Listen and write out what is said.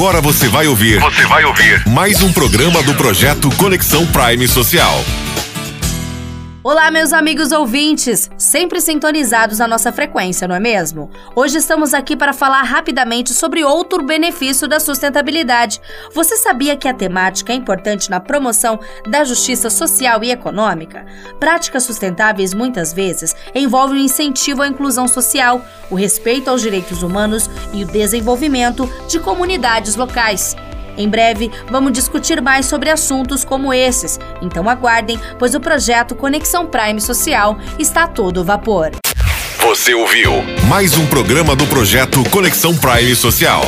Agora você vai ouvir. Você vai ouvir mais um programa do projeto Conexão Prime Social. Olá, meus amigos ouvintes, sempre sintonizados na nossa frequência, não é mesmo? Hoje estamos aqui para falar rapidamente sobre outro benefício da sustentabilidade. Você sabia que a temática é importante na promoção da justiça social e econômica? Práticas sustentáveis muitas vezes envolvem o incentivo à inclusão social, o respeito aos direitos humanos e o desenvolvimento de comunidades locais. Em breve, vamos discutir mais sobre assuntos como esses, então aguardem, pois o projeto Conexão Prime Social está a todo vapor. Você ouviu mais um programa do projeto Conexão Prime Social.